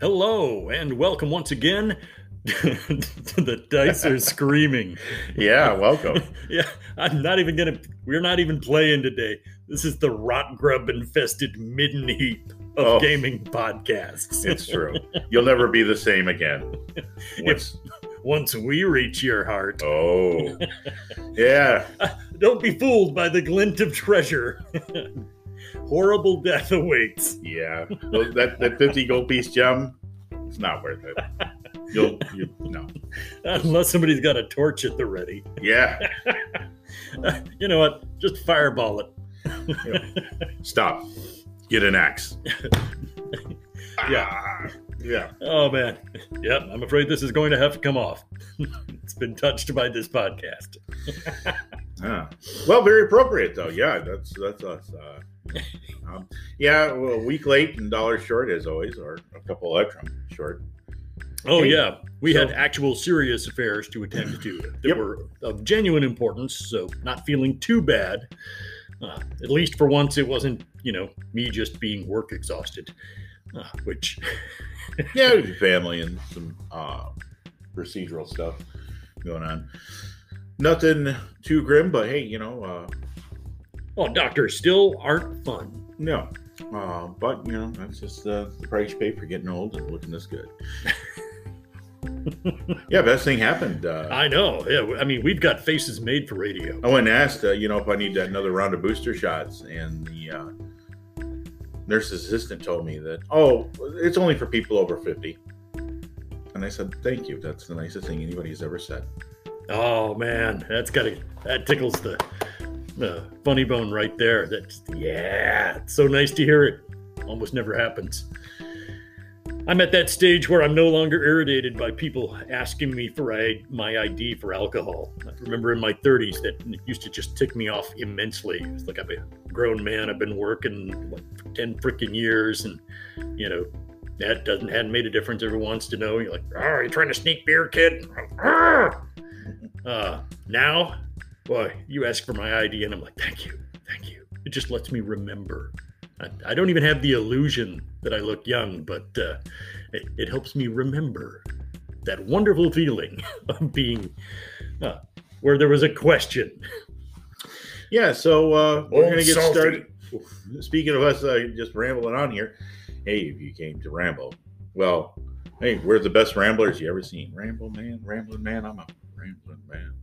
Hello, and welcome once again to the Dice Are Screaming. Yeah, welcome. yeah, I'm not even gonna, we're not even playing today. This is the rot grub infested midden heap of Oh. gaming podcasts. It's true. You'll never be the same again. If, once we reach your heart, oh, yeah. Uh, don't be fooled by the glint of treasure. Horrible death awaits. Yeah. That, that 50 gold piece gem, it's not worth it. You'll, you, no. Unless somebody's got a torch at the ready. Yeah. You know what? Just fireball it. Stop. Get an axe. Yeah. Ah, yeah. Oh man. Yep, I'm afraid this is going to have to come off. it's been touched by this podcast. Ah. Well, very appropriate though. Yeah, that's that's us. Uh, um, yeah, well, a week late and dollar short as always, or a couple extra short. Oh Hey, yeah, we had actual serious affairs to attend to that Yep. were of genuine importance. So not feeling too bad. Uh, at least for once, it wasn't you know me just being work exhausted, uh, which Yeah, family and some uh, procedural stuff going on. Nothing too grim, but hey, you know, uh, well, doctors still aren't fun. no. Uh, but you know, that's just uh, the price you pay for getting old and looking this good. yeah, best thing happened. Uh, I know. Yeah, I mean we've got faces made for radio. I went and asked, uh, you know, if I need another round of booster shots, and the uh, nurse assistant told me that, oh, it's only for people over 50. And I said, thank you. That's the nicest thing anybody's ever said. Oh man, that's gotta that tickles the the funny bone right there. That's yeah, it's so nice to hear it. Almost never happens. I'm at that stage where I'm no longer irritated by people asking me for I, my ID for alcohol. I remember in my 30s that used to just tick me off immensely. It's like I'm a grown man. I've been working like for 10 freaking years, and you know that doesn't hadn't made a difference. Everyone wants to know. You're like, oh, are you trying to sneak beer, kid? Uh, now, boy, you ask for my ID, and I'm like, thank you, thank you. It just lets me remember. I, I don't even have the illusion that I look young, but uh, it, it helps me remember that wonderful feeling of being uh, where there was a question. Yeah, so uh, we're going to get salty. started. Speaking of us uh, just rambling on here, hey, if you came to ramble, well, hey, we're the best ramblers you ever seen. Ramble man, rambling man, I'm a rambling man.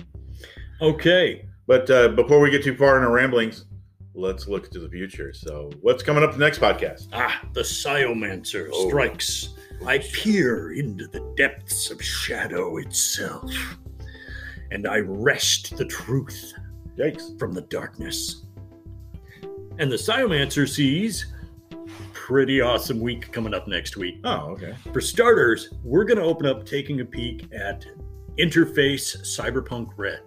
Okay, But uh, before we get too far in our ramblings, let's look to the future. So, what's coming up the next podcast? ah, the Sciomancer Oh. strikes. I peer into the depths of shadow itself, and I wrest the truth Yikes. from the darkness. And the Sciomancer sees pretty awesome week coming up next week. Oh, okay. For starters, we're going to open up taking a peek at Interface Cyberpunk Red.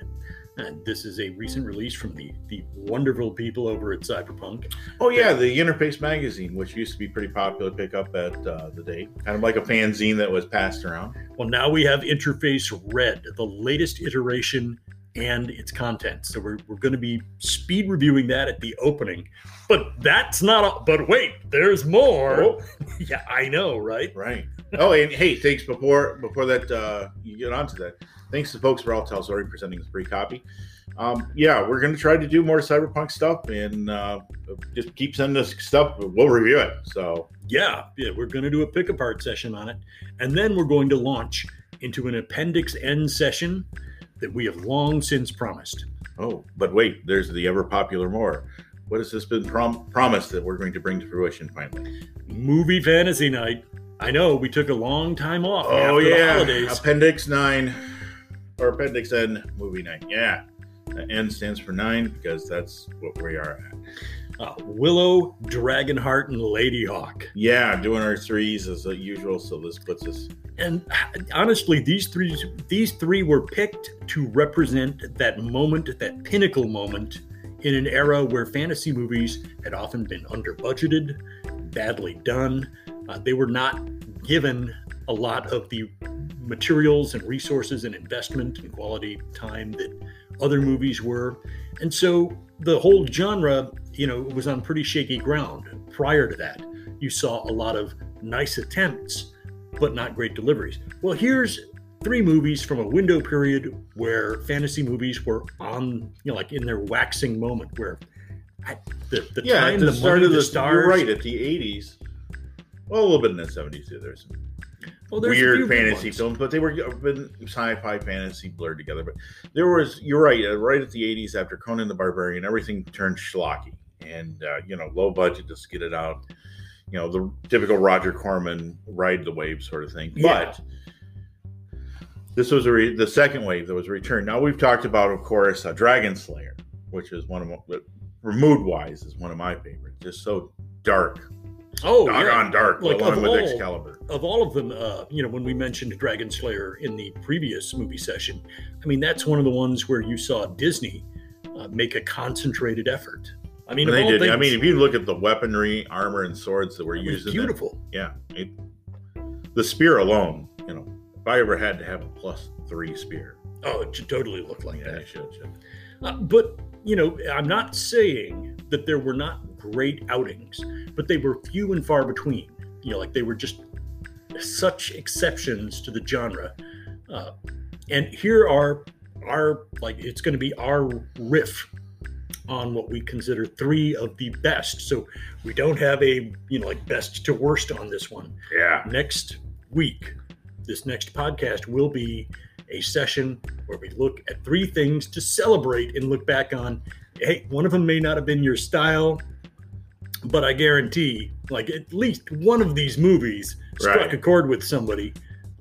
And this is a recent release from the, the wonderful people over at Cyberpunk. Oh, yeah, the Interface magazine, which used to be pretty popular to pick up at uh, the day, kind of like a fanzine that was passed around. Well, now we have Interface Red, the latest iteration and its content. So we're, we're going to be speed reviewing that at the opening. But that's not all. But wait, there's more. Oh, Yeah, I know, right? right. Oh, and hey, thanks before before that uh, you get onto that. Thanks to folks for R. Talsorian presenting this free copy. Um, yeah, we're going to try to do more cyberpunk stuff and uh, just keep sending us stuff. We'll review it. So Yeah, yeah, we're going to do a pick apart session on it. And then we're going to launch into an Appendix N session that we have long since promised. Oh, but wait, there's the ever popular more. What has this been prom- promised that we're going to bring to fruition finally? Movie Fantasy Night. I know we took a long time off Oh yeah, holidays. Appendix Nine or Appendix N movie night. Yeah, the N stands for nine because that's what we are at. Uh, Willow, Dragonheart, and Ladyhawke. Yeah, doing our threes as usual. So this puts us. And honestly, these three these three were picked to represent that moment, that pinnacle moment in an era where fantasy movies had often been under budgeted, badly done. Uh, they were not given a lot of the materials and resources and investment and quality time that other movies were. And so the whole genre, you know, was on pretty shaky ground prior to that. You saw a lot of nice attempts, but not great deliveries. Well, here's three movies from a window period where fantasy movies were on, you know, like in their waxing moment, where at the, the Yeah, time, at the, the start of the the stars, You're right at the '80s. Well, a little bit in the '70s too. There's some well, there's a few weird fantasy films, but they were uh, been sci-fi fantasy blurred together. But there was, you're right, uh, right at the '80s after Conan the Barbarian, everything turned schlocky, and uh, you know, low budget, just get it out. You know, the typical Roger Corman ride the wave sort of thing. Yeah. But this was a re- the second wave that was returned. Now we've talked about, of course, uh, Dragonslayer, which is one of my, mood wise is one of my favorites. Just so dark, Oh, doggone yeah. dark, Like, along of with all- Excalibur. Of all of them, uh, you know, when we mentioned Dragonslayer in the previous movie session, I mean, that's one of the ones where you saw Disney uh, make a concentrated effort. I mean, they did. I mean, if you look at the weaponry, armor, and swords that were used beautiful. yeah, it, the spear alone. You know, if I ever had to have a plus three spear, Oh, it should totally look like yeah, that. I should. should. Uh, but you know, I'm not saying that there were not great outings, but they were few and far between. You know, like they were just such exceptions to the genre. Uh, and here are our like it's going to be our riff on what we consider three of the best. So we don't have a you know like best to worst on this one Yeah, next week, this next podcast will be a session where we look at three things to celebrate and look back on. Hey, one of them may not have been your style, but I guarantee, like at least one of these movies struck Right. a chord with somebody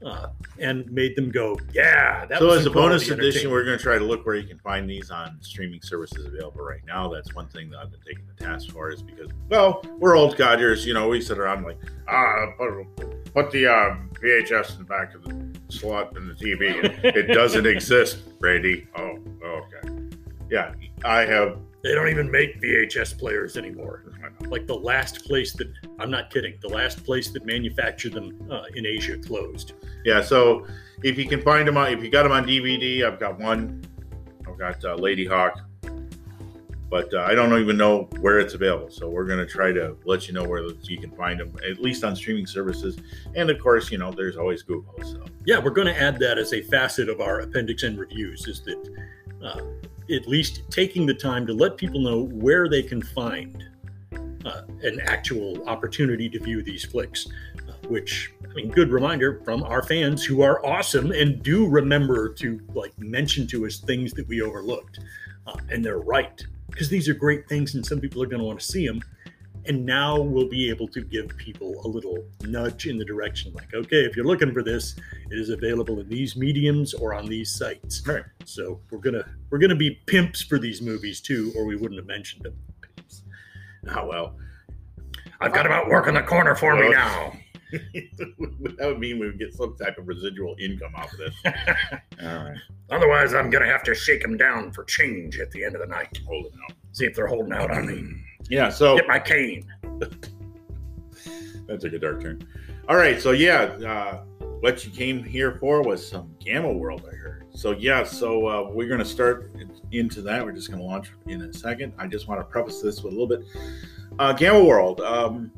uh, and made them go, "Yeah, that so was as a bonus edition, we're going to try to look where you can find these on streaming services available right now. That's one thing that I've been taking the task for is because, well, we're old codgers. You know, we sit around like, ah, put, put the uh, VHS in the back of the slot in the TV. it doesn't exist, Brady. Oh, okay. Yeah, I have. They don't even make VHS players anymore. Like the last place that I'm not kidding, the last place that manufactured them uh, in Asia closed. Yeah, so if you can find them on, if you got them on DVD, I've got one. I've got uh, Ladyhawke, but uh, I don't even know where it's available. So we're going to try to let you know where you can find them, at least on streaming services. And of course, you know, there's always Google. So yeah, we're going to add that as a facet of our Appendix N reviews is that uh, at least taking the time to let people know where they can find uh, an actual opportunity to view these flicks, uh, which, I mean, good reminder from our fans who are awesome and do remember to like mention to us things that we overlooked. Uh, and they're right because these are great things and some people are going to want to see them. And now we'll be able to give people a little nudge in the direction like, okay, if you're looking for this, it is available in these mediums or on these sites. Right. So we're gonna we're gonna be pimps for these movies too, or we wouldn't have mentioned them. oh well. I've got about work in the corner for me now. that would mean we would get some type of residual income off of this. All right, Otherwise, I'm gonna have to shake them down for change at the end of the night. hold it now. See if they're holding out on me. Yeah, so Get my cane. That took a dark turn. All right, so yeah, uh, what you came here for was some Gamma World, I heard. So yeah, so uh, we're going to start into that. We're just going to launch in a second. I just want to preface this with a little bit. Uh, Gamma World. Um,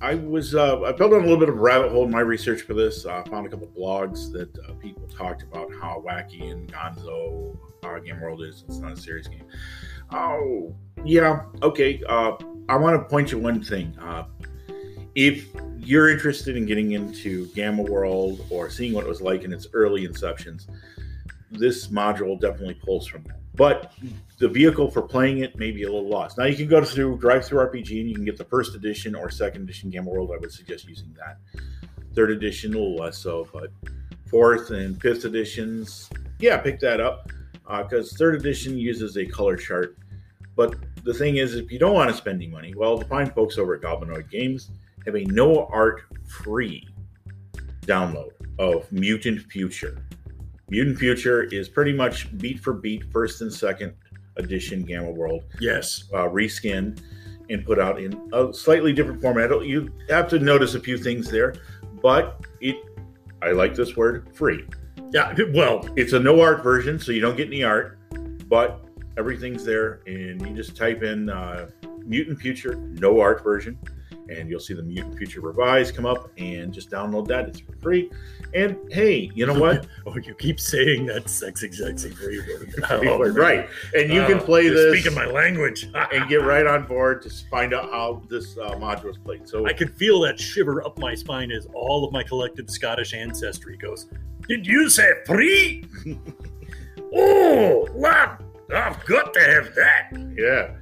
I was uh, I fell down a little bit of a rabbit hole in my research for this. I found a couple blogs that uh, people talked about how wacky and gonzo uh, Gamma World is. It's not a serious game. Oh yeah, okay. Uh, I want to point you one thing. Uh, if you're interested in getting into Gamma World or seeing what it was like in its early inceptions, this module definitely pulls from that. But the vehicle for playing it may be a little lost. Now you can go through DriveThruRPG and you can get the first edition or second edition Gamma World. I would suggest using that. Third edition, a little less so, but fourth and fifth editions, yeah, pick that up because third edition uses a color chart. But the thing is, if you don't want to spend any money, well, the fine folks over at Goblinoid Games have a no art free download of Mutant Future. Mutant Future is pretty much beat for beat, first and second edition Gamma World, Yes. uh, reskinned and put out in a slightly different format. You have to notice a few things there, but it, I like this word, free. Yeah. Well, It's a no art version, so you don't get any art, but everything's there, and you just type in uh, Mutant Future no art version, and you'll see the Mutant Future Revised come up, and just download that. It's for free. And hey, you know what? oh, you keep saying that sexy, sexy free word. Oh, right, and you can Oh, play you're this Speaking my language. and get right on board to find out how this uh, module is played. So I can feel that shiver up my spine as all of my collected Scottish ancestry goes. Did you say free? oh, lad, I've got to have that. yeah.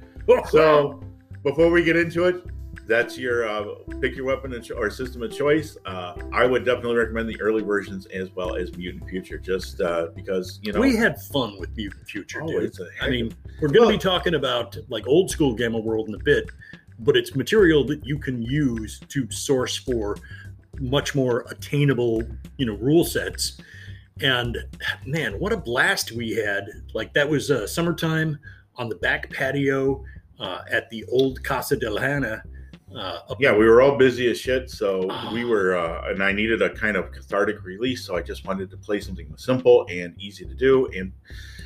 So before we get into it, that's your uh, pick your weapon and cho- or system of choice. Uh, I would definitely recommend the early versions as well as Mutant Future, just uh, because you know we had fun with Mutant Future, Oh, dude. I mean, we're going to be talking about like old school Gamma World in a bit, but it's material that you can use to source for much more attainable, you know, rule sets. And man, what a blast we had! Like that was uh, summertime on the back patio uh, at the old Casa del Hana. Uh, yeah, we were all busy as shit, so Oh. we were, uh, and I needed a kind of cathartic release, so I just wanted to play something simple and easy to do, and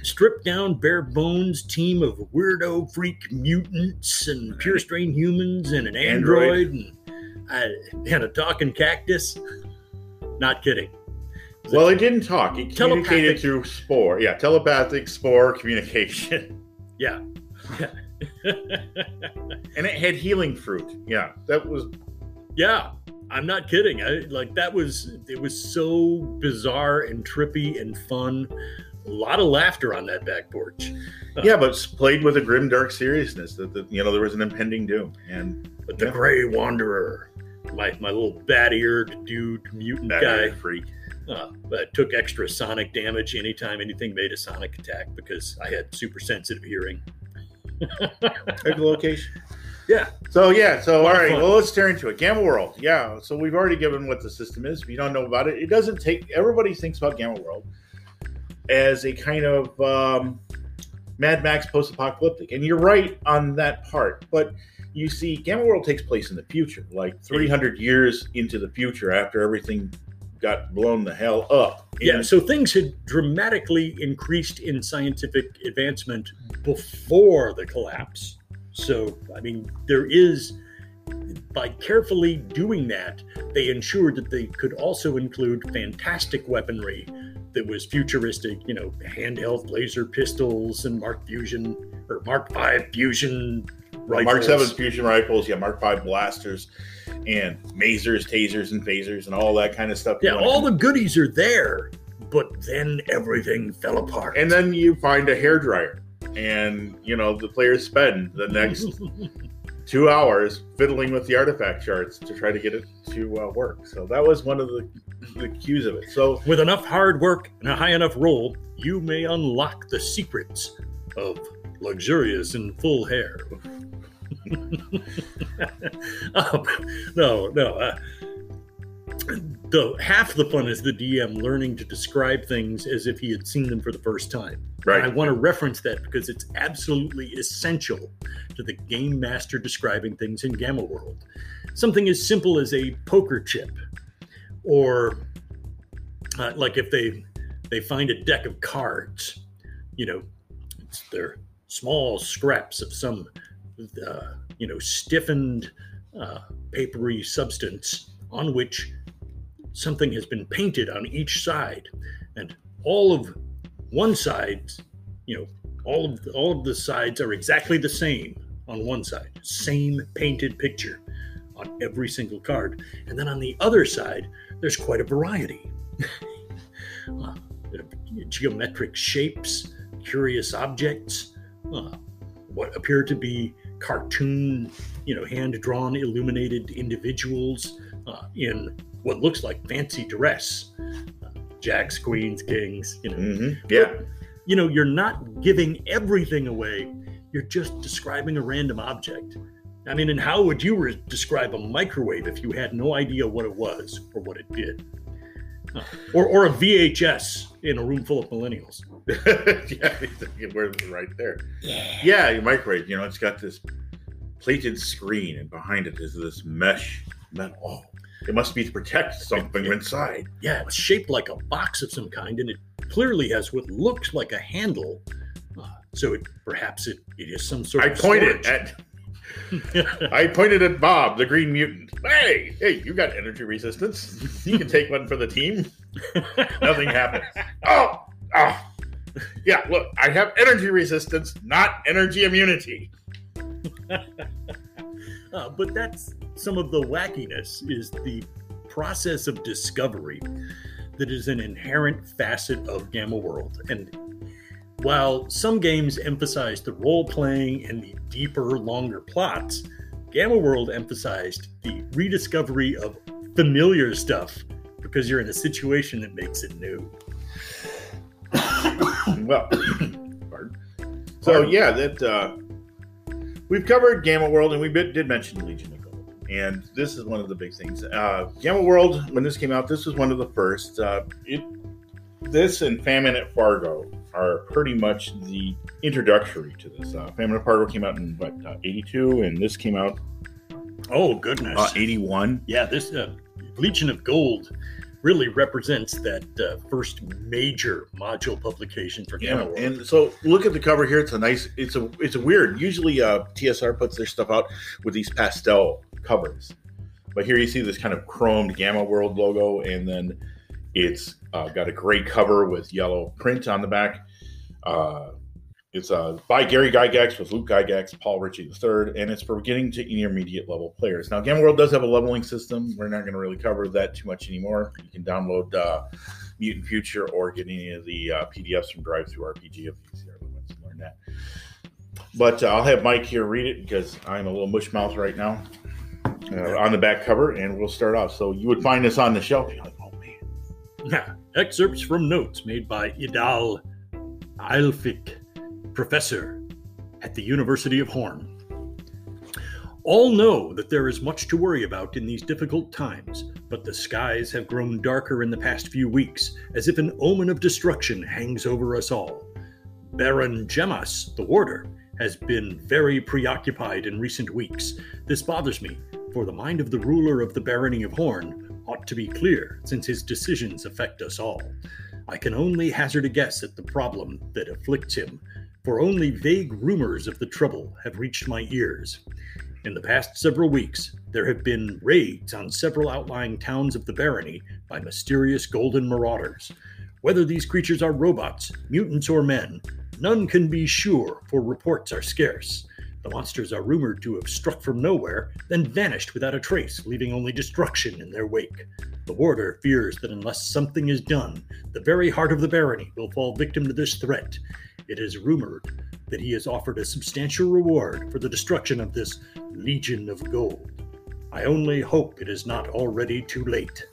stripped down, bare bones team of weirdo freak mutants and pure strain humans and an android, Android. and, uh, and a talking cactus. Not kidding. Well, it didn't talk; it communicated through spore. Yeah, telepathic spore communication, Yeah. yeah. and it had healing fruit. Yeah, that was yeah. I'm not kidding. I like that was it was so bizarre and trippy and fun. A lot of laughter on that back porch. yeah, but played with a grim, dark seriousness that, that you know there was an impending doom, and But the Yeah. Grey Wanderer, my my little bat-eared dude mutant that guy. freak. Uh, but took extra sonic damage anytime anything made a sonic attack because I had super sensitive hearing. location. Yeah. So yeah, so all right, fun. well let's turn to it. Gamma World. Yeah. So we've already given what the system is. If you don't know about it, it doesn't take everybody thinks about Gamma World as a kind of um, Mad Max post-apocalyptic. And you're right on that part. But you see, Gamma World takes place in the future, like 300 years into the future after everything got blown the hell up. Yeah, so things had dramatically increased in scientific advancement before the collapse. So, I mean, there is, by carefully doing that, they ensured that they could also include fantastic weaponry that was futuristic, you know, handheld laser pistols and Mark Fusion or Mark V fusion rifles. Mark 7 fusion rifles, yeah, Mark 5 blasters, and masers, tasers, and phasers, and all that kind of stuff. Yeah, all the goodies are there, but then everything fell apart. and then you find a hair dryer, and you know the players spend the next two hours fiddling with the artifact charts to try to get it to uh, work. So that was one of the the cues of it. So With enough hard work and a high enough roll, you may unlock the secrets of luxurious and full hair. Um, no, no. Uh, the half the fun is the DM learning to describe things as if he had seen them for the first time. right, I want to reference that because it's absolutely essential to the game master describing things in Gamma World. Something as simple as a poker chip, or uh, like if they they find a deck of cards, you know, it's they're small scraps of some uh, you know stiffened uh, papery substance on which something has been painted on each side, and all of one side, you know, all of the, all of the sides are exactly the same on one side, same painted picture on every single card, and then on the other side, there's quite a variety. Uh, geometric shapes, curious objects, uh, what appear to be cartoon, you know, hand-drawn, illuminated individuals uh, in what looks like fancy dress. Uh, jacks, queens, kings, you know, hmm yeah, you know, you're not giving everything away. You're just describing a random object. I mean, and how would you re- describe a microwave if you had no idea what it was or what it did? Or, or a VHS in a room full of millennials. yeah, we're right there. Yeah, your microwave. You know, it's got this plated screen, and behind it is this mesh metal. Oh, it must be to protect something inside. Yeah, it's shaped like a box of some kind, and it clearly has what looks like a handle. Uh, so it perhaps it, it is some sort I of pointed at I pointed at Bob, the green mutant. Hey, hey, you got energy resistance. You can take one for the team. Nothing happens. Oh, oh. Yeah, look, I have energy resistance, not energy immunity. Uh, but that's some of the wackiness is the process of discovery that is an inherent facet of Gamma World. And while some games emphasize the role playing and the deeper, longer plots, Gamma World emphasized the rediscovery of familiar stuff because you're in a situation that makes it new. well, pardon. So yeah, that uh, we've covered Gamma World, and we bit- did mention Legion of Gold, and this is one of the big things. Uh, Gamma World, when this came out, this was one of the first. Uh, it, this and Famine at Fargo are pretty much the introductory to this. Uh, Famine came out in what uh, '82, and this came out Oh, goodness. uh, '81. yeah, this uh, Legion of Gold really represents that uh, first major module publication for Gamma Yeah, World. and so look at the cover here. It's a nice. It's a. It's a weird. Usually, uh, TSR puts their stuff out with these pastel covers, but here you see this kind of chromed Gamma World logo, and then it's uh, got a gray cover with yellow print on the back. Uh, it's uh, by Gary Gygax with Luke Gygax, Paul Reiche III, and it's for beginning to intermediate level players. Now, Gamma World does have a leveling system. We're not going to really cover that too much anymore. You can download uh, Mutant Future or get any of the uh, PDFs from DriveThruRPG if you ever want to learn that. But uh, I'll have Mike here read it because I'm a little mush mouth right now uh, on the back cover, and we'll start off. So you would find this on the shelf. Like. Excerpts from notes made by Idal Eilfik, professor at the University of Horn. All know that there is much to worry about in these difficult times, but the skies have grown darker in the past few weeks, as if an omen of destruction hangs over us all. Baron Gemas, the warder, has been very preoccupied in recent weeks. This bothers me, for the mind of the ruler of the barony of Horn ought to be clear, since his decisions affect us all. I can only hazard a guess at the problem that afflicts him, for only vague rumors of the trouble have reached my ears. In the past several weeks, there have been raids on several outlying towns of the barony by mysterious golden marauders. Whether these creatures are robots, mutants, or men, none can be sure, for reports are scarce. The monsters are rumored to have struck from nowhere, then vanished without a trace, leaving only destruction in their wake. The warder fears that unless something is done, the very heart of the barony will fall victim to this threat. It is rumored that he has offered a substantial reward for the destruction of this Legion of Gold. I only hope it is not already too late.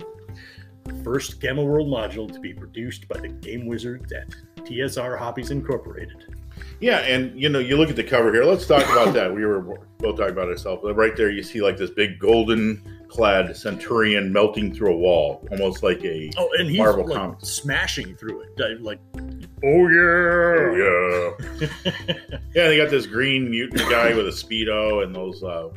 First Gamma World module to be produced by the Game Wizards at TSR Hobbies Incorporated. Yeah, and you know, you look at the cover here. Let's talk about that. We were both talking about ourselves. But right there, you see like this big golden clad centurion melting through a wall, almost like a Oh, and he's Marvel like, Comics. smashing through it. Like, oh yeah, Oh, yeah. yeah, they got this green mutant guy with a speedo and those uh,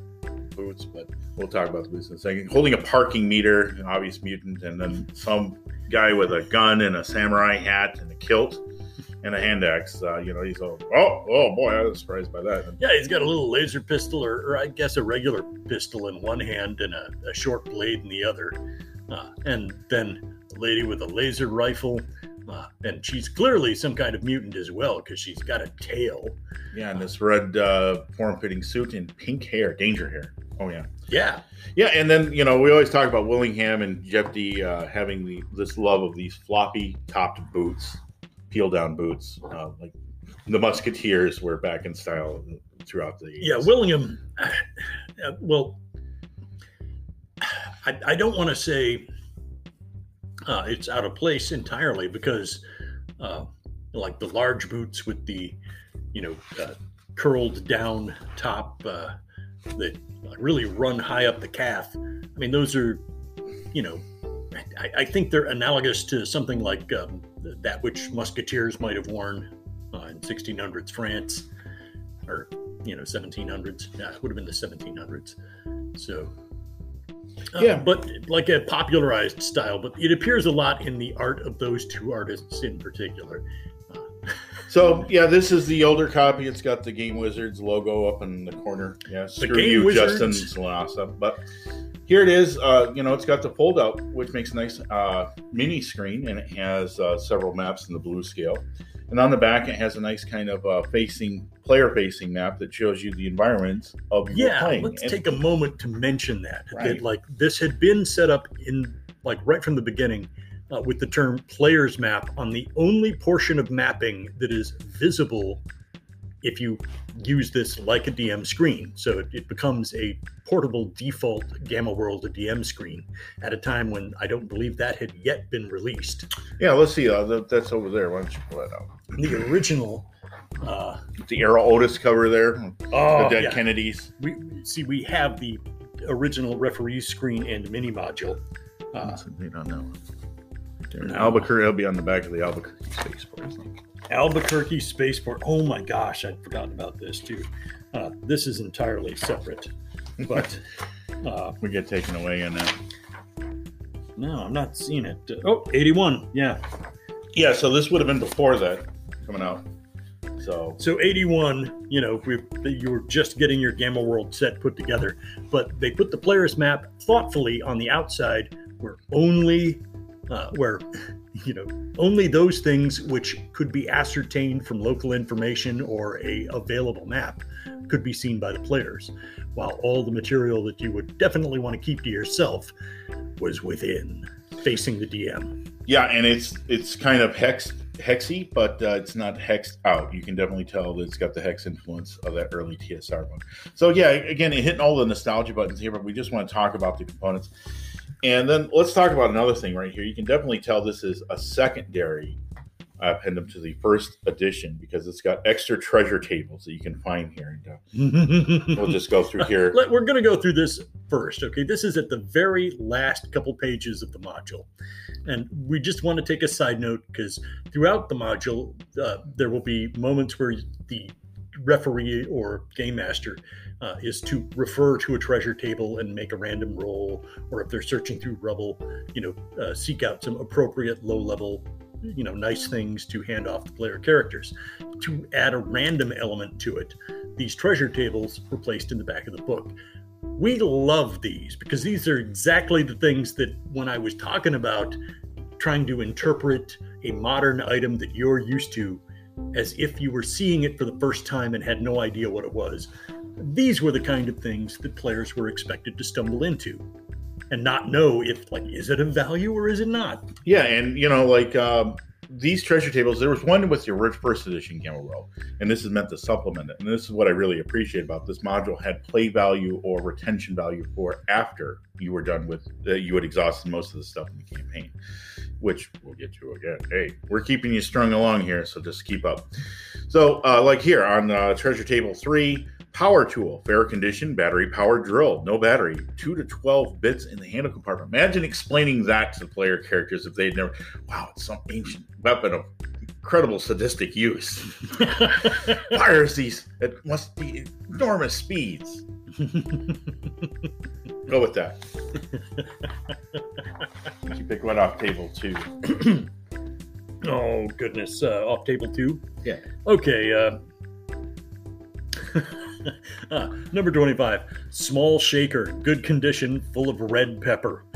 boots, but we'll talk about the boots in a second. Holding a parking meter, an obvious mutant, and then some guy with a gun and a samurai hat and a kilt and a hand axe. Uh, you know, he's all, oh, oh boy, I was surprised by that. Yeah, he's got a little laser pistol, or, or I guess a regular pistol in one hand and a, a short blade in the other. Uh, and then a lady with a laser rifle. Uh, and she's clearly some kind of mutant as well because she's got a tail. Yeah, and this red uh, form-fitting suit and pink hair, danger hair. Oh yeah, Yeah, yeah. And then you know we always talk about Willingham and Jeff Dee uh, having the this love of these floppy-topped boots, peel-down boots, uh, like the Musketeers were back in style throughout the. yeah. 80s. Willingham. Uh, well, I, I don't want to say uh, it's out of place entirely because, uh, like the large boots with the, you know, uh, curled down top uh, that really run high up the calf. I mean, those are, you know, I, I think they're analogous to something like um, that which musketeers might have worn uh, in 1600s France, or you know 1700s. Yeah, it would have been the 1700s. So. uh, Yeah. but like a popularized style, but it appears a lot in the art of those two artists in particular. So yeah, this is the older copy. It's got the Game Wizards logo up in the corner. Yeah, screw Game you, Wizards. Justin Salasa. But here it is. Uh, you know, it's got the fold out, which makes a nice uh, mini screen, and it has uh, several maps in the blue scale. And on the back, it has a nice kind of uh, facing player facing map that shows you the environments of your Yeah, playing. let's And- take a moment to mention that. Right. That like this had been set up in like right from the beginning uh, with the term player's map on the only portion of mapping that is visible if you use this like a DM screen. So it, it becomes a portable default Gamma World DM screen at a time when I don't believe that had yet been released. yeah, let's see. Uh, that, that's over there. Why don't you pull that out? The original. Uh, The Erol Otus cover there. Oh, the Dead yeah. Kennedys. we see we have the original referee screen and mini module. Uh, on that one. No. Albuquerque. It'll be on the back of the Albuquerque spaceport. I think. Albuquerque Spaceport. Oh my gosh, I'd forgotten about this too. Uh, this is entirely separate, but uh, We get taken away in that. no, I'm not seeing it. Oh, 81. Yeah. Yeah, so this would have been before that coming out. So So 81, you know, we, you were just getting your Gamma World set put together, but they put the player's map thoughtfully on the outside where only, uh, where, you know, only those things which could be ascertained from local information or a available map could be seen by the players, while all the material that you would definitely want to keep to yourself was within, facing the DM. yeah, and it's it's kind of hex hexy, but uh, it's not hexed out. You can definitely tell that it's got the hex influence of that early TSR one. So yeah, again, it hitting all the nostalgia buttons here, but we just want to talk about the components. And then let's talk about another thing right here. You can definitely tell this is a secondary uh, appendum to the first edition because it's got extra treasure tables that you can find here. And uh, we'll just go through here. We're going to go through this first. Okay, this is at the very last couple pages of the module, and we just want to take a side note because throughout the module, uh, there will be moments where the referee or game master uh, is to refer to a treasure table and make a random roll, or if they're searching through rubble, you know, uh, seek out some appropriate low level. You know, nice things to hand off to player characters. To add a random element to it, these treasure tables were placed in the back of the book. We love these because these are exactly the things that when I was talking about trying to interpret a modern item that you're used to as if you were seeing it for the first time and had no idea what it was, these were the kind of things that players were expected to stumble into and not know if like is it of value or is it not? Yeah, and you know, like um, these treasure tables, there was one with your first edition Gamma World, and this is meant to supplement it. And this is what I really appreciate about this module had play value or retention value for after you were done with uh, you had exhausted most of the stuff in the campaign, which we'll get to again. Hey, we're keeping you strung along here, so just keep up. So, uh, like here on uh, treasure table three. Power tool, fair condition, battery power drill, no battery, two to 12 bits in the handle compartment. Imagine explaining that to the player characters if they'd never, wow, it's some ancient weapon of incredible sadistic use. Fires these, it must be enormous speeds. Go with that. you pick one off table two. oh goodness uh, off table two Yeah. okay uh, uh, number 25 small shaker good condition full of red pepper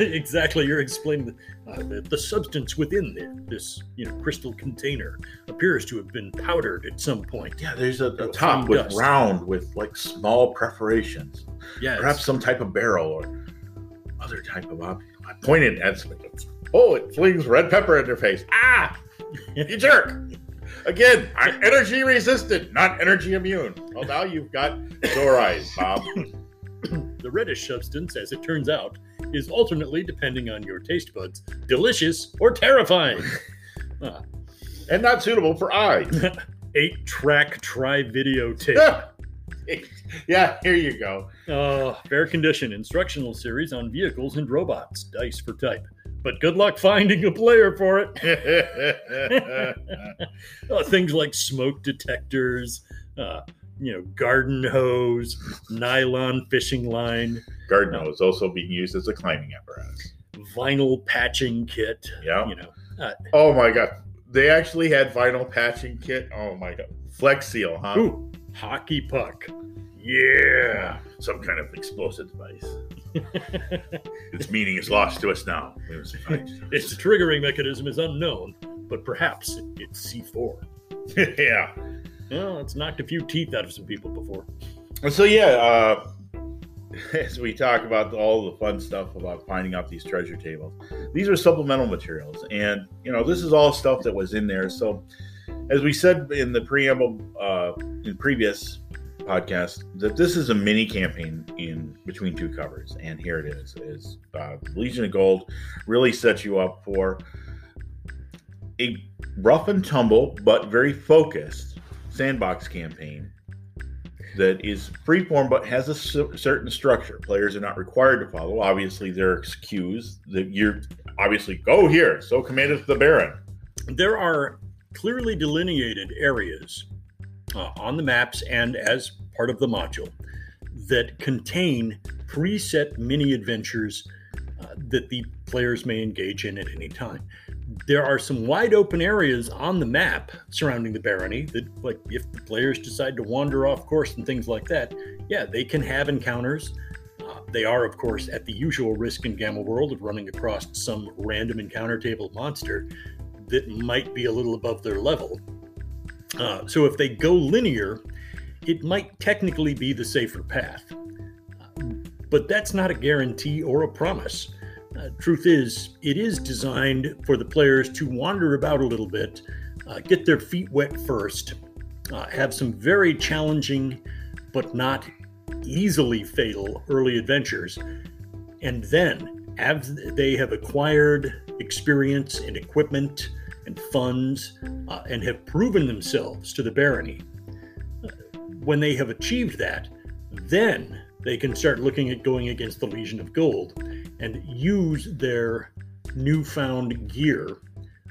exactly you're explaining the, uh, the, the substance within this you know crystal container appears to have been powdered at some point yeah, there's a, a top with dust. round with like small perforations. yeah perhaps some type of barrel or other type of object. I pointed at something. Oh, it flings red pepper in their face. Ah, you jerk! Again, I'm energy resistant, not energy immune. Well, now you've got sore eyes, Bob. the reddish substance as it turns out is alternately depending on your taste buds delicious or terrifying Ah, and not suitable for eyes. eight track tri video tape yeah, here you go. Uh, fair condition instructional series on vehicles and robots. Dice for type. But good luck finding a player for it. Uh, things like smoke detectors, uh, you know, garden hose, nylon fishing line, Garden hose also being used as a climbing apparatus. vinyl patching kit. Yeah. You know, Uh, oh my god, they actually had vinyl patching kit. Oh my god, Flex Seal, huh? Ooh, hockey puck. Yeah. Some kind of explosive device. its meaning is lost to us now. its triggering mechanism is unknown, but perhaps it's C4. yeah. Well, it's knocked a few teeth out of some people before. So yeah, uh, as we talk about all the fun stuff about finding out these treasure tables, these are supplemental materials, and you know this is all stuff that was in there. So, as we said in the preamble uh, in previous podcast, that this is a mini campaign in between two covers, and here it is: is uh, Legion of Gold really sets you up for a rough and tumble but very focused sandbox campaign that is freeform but has a certain structure. Players are not required to follow. Obviously, there are cues that you're obviously go here. So commandeth the Baron. There are clearly delineated areas uh, on the maps and as part of the module that contain preset mini adventures uh, that the players may engage in at any time. There are some wide open areas on the map surrounding the barony that like if the players decide to wander off course and things like that yeah they can have encounters. Uh, they are of course at the usual risk in gamma world of running across some random encounter table monster that might be a little above their level uh, so if they go linear it might technically be the safer path. But that's not a guarantee or a promise. Uh, truth is, it is designed for the players to wander about a little bit, uh, get their feet wet first, uh, have some very challenging but not easily fatal early adventures, and then, as they have acquired experience and equipment and funds uh, and have proven themselves to the barony, when they have achieved that, then they can start looking at going against the Legion of Gold and use their newfound gear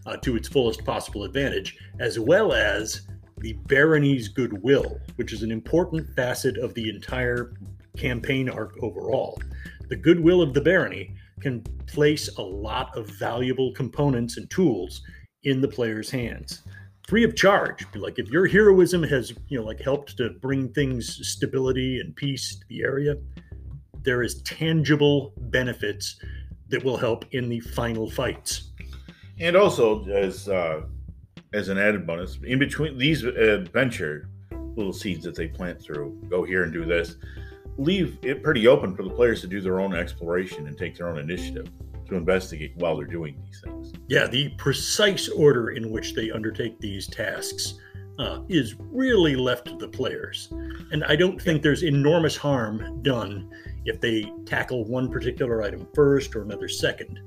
uh, to its fullest possible advantage, as well as the barony's goodwill, which is an important facet of the entire campaign arc overall. The goodwill of the barony can place a lot of valuable components and tools in the player's hands. Free of charge. Like if your heroism has you know like helped to bring things stability and peace to the area there is tangible benefits that will help in the final fights. And also, as uh, as an added bonus, in between these adventure little seeds that they plant through, go here and do this, leave it pretty open for the players to do their own exploration and take their own initiative to investigate while they're doing these things. Yeah, the precise order in which they undertake these tasks uh, is really left to the players. And I don't think there's enormous harm done if they tackle one particular item first or another second.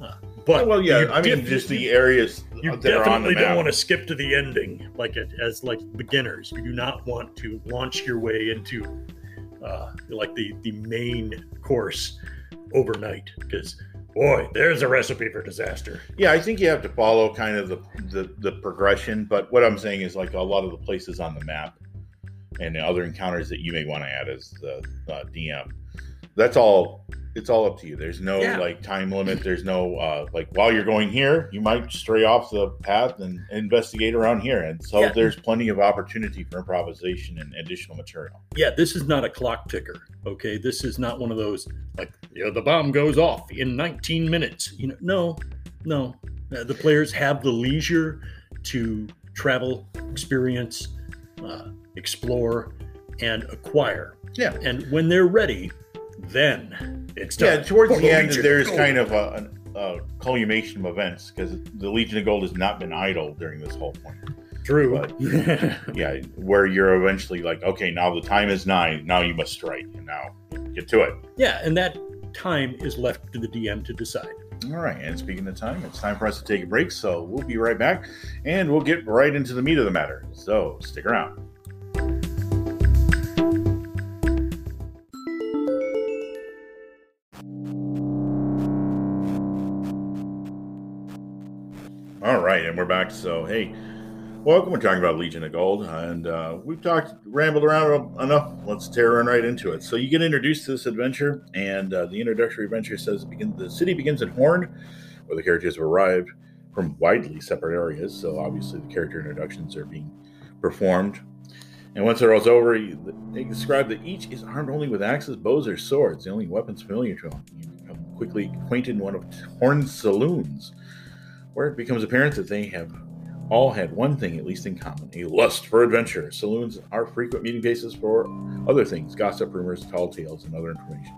Uh, but well, yeah, I mean, just the areas you definitely don't want to skip to the ending, like it, as like beginners. You do not want to launch your way into uh, like the the main course overnight because boy, there's a recipe for disaster. Yeah, I think you have to follow kind of the, the, the progression. But what I'm saying is like a lot of the places on the map and the other encounters that you may want to add as the uh, DM that's all it's all up to you. There's no yeah. like time limit. There's no uh like while you're going here you might stray off the path and investigate around here. And so yeah. there's plenty of opportunity for improvisation and additional material. Yeah this is not a clock ticker okay? This is not one of those like you know the bomb goes off in 19 minutes. You know no no. Uh, the players have the leisure to travel experience uh, explore and acquire. Yeah. And when they're ready then it's yeah. Towards the end, there's kind of a, a, a culmination of events because the Legion of Gold has not been idle during this whole point. True. But, yeah, where you're eventually like, okay, now the time is nine. Now you must strike, and now get to it. Yeah, and that time is left to the DM to decide. All right, and speaking of time, it's time for us to take a break. So we'll be right back, and we'll get right into the meat of the matter. So stick around. All right, and we're back. So, hey, welcome. We're talking about Legion of Gold, and uh, we've talked, rambled around enough. Let's tear right into it. So, you get introduced to this adventure, and uh, the introductory adventure says begin, the city begins at Horn, where the characters have arrived. from widely separate areas. So obviously the character introductions are being performed. And once they're all over, they describe that each is armed only with axes, bows, or swords, the only weapons familiar to them. You become quickly acquainted in one of Horn's saloons, where it becomes apparent that they have all had one thing at least in common a lust for adventure. Saloons are frequent meeting places for other things gossip, rumors, tall tales, and other information.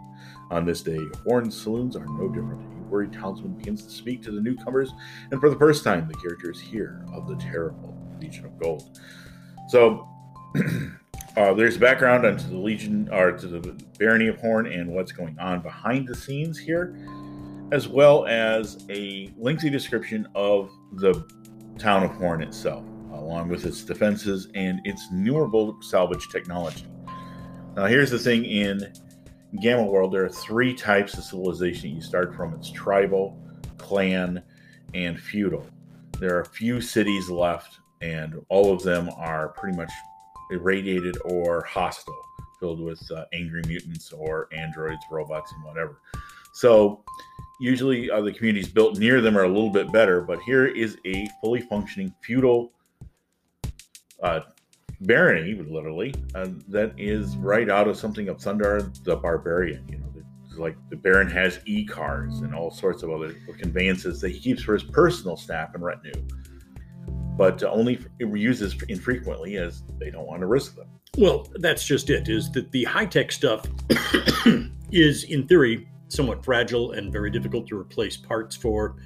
On this day, Horn's saloons are no different. A worried townsman begins to speak to the newcomers, and for the first time, the characters hear of the terrible Legion of Gold. So, uh, there's background onto the Legion, or to the Barony of Horn, and what's going on behind the scenes here, as well as a lengthy description of the town of Horn itself, along with its defenses and its innumerable salvage technology. Now, here's the thing in Gamma World, there are three types of civilization you start from it's tribal, clan, and feudal. There are a few cities left, and all of them are pretty much irradiated or hostile, filled with uh, angry mutants or androids, robots, and whatever. So, usually uh, the communities built near them are a little bit better, but here is a fully functioning feudal uh, barony, literally, uh, that is right out of something of Thundarr the Barbarian. You know, like the Baron has e cars and all sorts of other conveyances that he keeps for his personal staff and retinue, but only uses infrequently as they don't want to risk them. Well, that's just it. Is that the high tech stuff is, in theory, somewhat fragile and very difficult to replace parts for.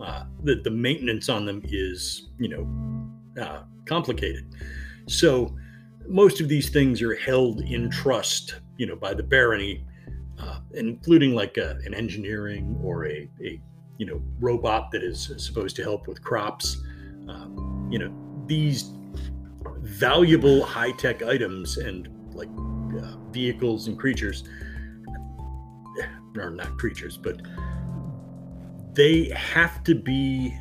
Uh, the, the maintenance on them is, you know, uh, complicated. So most of these things are held in trust, you know, by the barony, uh, including like a, an engineering or a, a, you know, robot that is supposed to help with crops. Um, you know, these valuable high tech items and like uh, vehicles and creatures are not creatures, but they have to be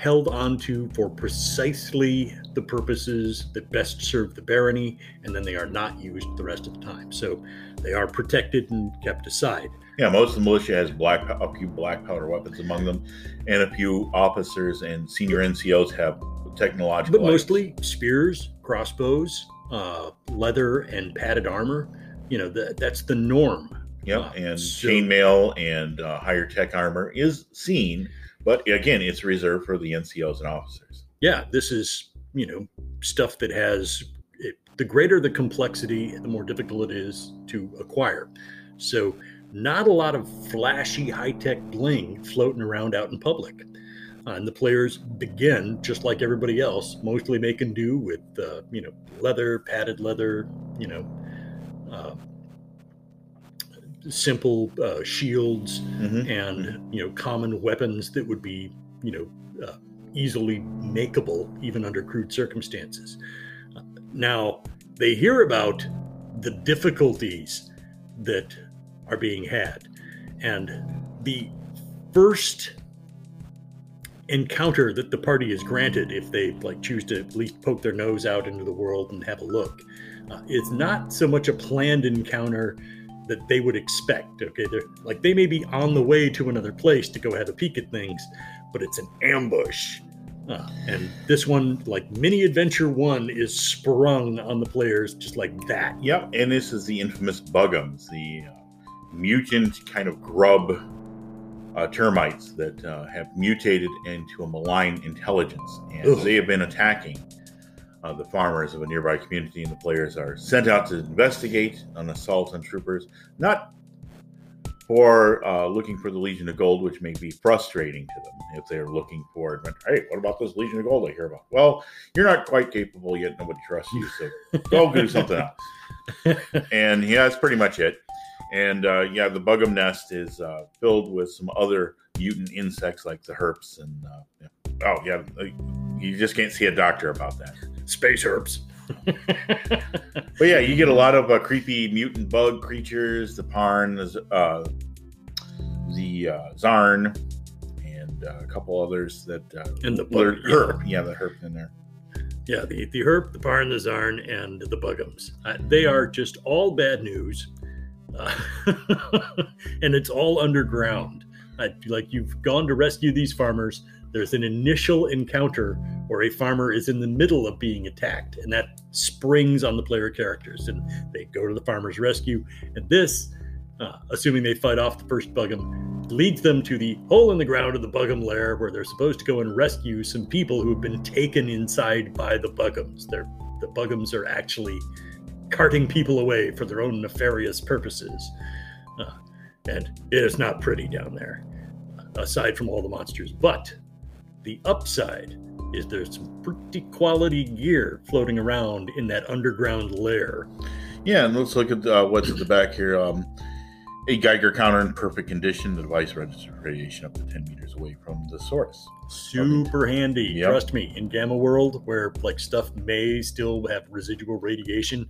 held onto for precisely the purposes that best serve the barony, and then they are not used the rest of the time. So they are protected and kept aside. Yeah, most of the militia has black a few black powder weapons among them, and a few officers and senior NCOs have technological. But mostly spears, crossbows, uh, leather, and padded armor. You know, the, that's the norm. Yeah, and so, chainmail and uh, higher tech armor is seen but again, it's reserved for the NCOs and officers. Yeah, this is, you know, stuff that has it, the greater the complexity, the more difficult it is to acquire. So, not a lot of flashy high tech bling floating around out in public. Uh, and the players begin, just like everybody else, mostly making do with, uh, you know, leather, padded leather, you know, uh, simple uh, shields mm-hmm. and you know common weapons that would be you know uh, easily makeable even under crude circumstances. Now they hear about the difficulties that are being had, and the first encounter that the party is granted if they like choose to at least poke their nose out into the world and have a look uh, it's not so much a planned encounter that they would expect. Okay, they're like they may be on the way to another place to go have a peek at things, but it's an ambush. Uh, and this one, like mini adventure one, is sprung on the players just like that. Yep, and this is the infamous Bugums, the uh, mutant kind of grub uh, termites that uh, have mutated into a malign intelligence, and Ugh. they have been attacking uh, the farmers of a nearby community, and the players are sent out to investigate an assault on troopers, not for uh, looking for the Legion of Gold, which may be frustrating to them if they're looking for it. Hey, what about this Legion of Gold I hear about? Well, you're not quite capable yet. Nobody trusts you, so go do something else. and yeah, that's pretty much it. And uh, yeah, the Bugum nest is uh, filled with some other mutant insects like the herps and uh, yeah. oh yeah, uh, you just can't see a doctor about that space herbs. but yeah, you get a lot of uh, creepy mutant bug creatures, the Parn, uh, the uh, Zarn, and uh, a couple others that uh, and the bug, herp. Yeah. yeah, the herp in there. Yeah, the the herp, the Parn, the Zarn, and the Bugums. Uh, they are just all bad news, uh, and it's all underground. like you've gone to rescue these farmers, there's an initial encounter where a farmer is in the middle of being attacked, and that springs on the player characters, and they go to the farmer's rescue. And this, uh, assuming they fight off the first Bugum, leads them to the hole in the ground of the Bugum lair, where they're supposed to go and rescue some people who have been taken inside by the Bugums. They're, the Bugums are actually carting people away for their own nefarious purposes. Uh, and it is not pretty down there, aside from all the monsters. But the upside is there's some pretty quality gear floating around in that underground lair. Yeah, and let's look at uh, what's at the back here. Um, a Geiger counter in perfect condition. The device registers radiation up to 10 meters away from the source. Super handy. Yep. Trust me, in Gamma World, where like stuff may still have residual radiation,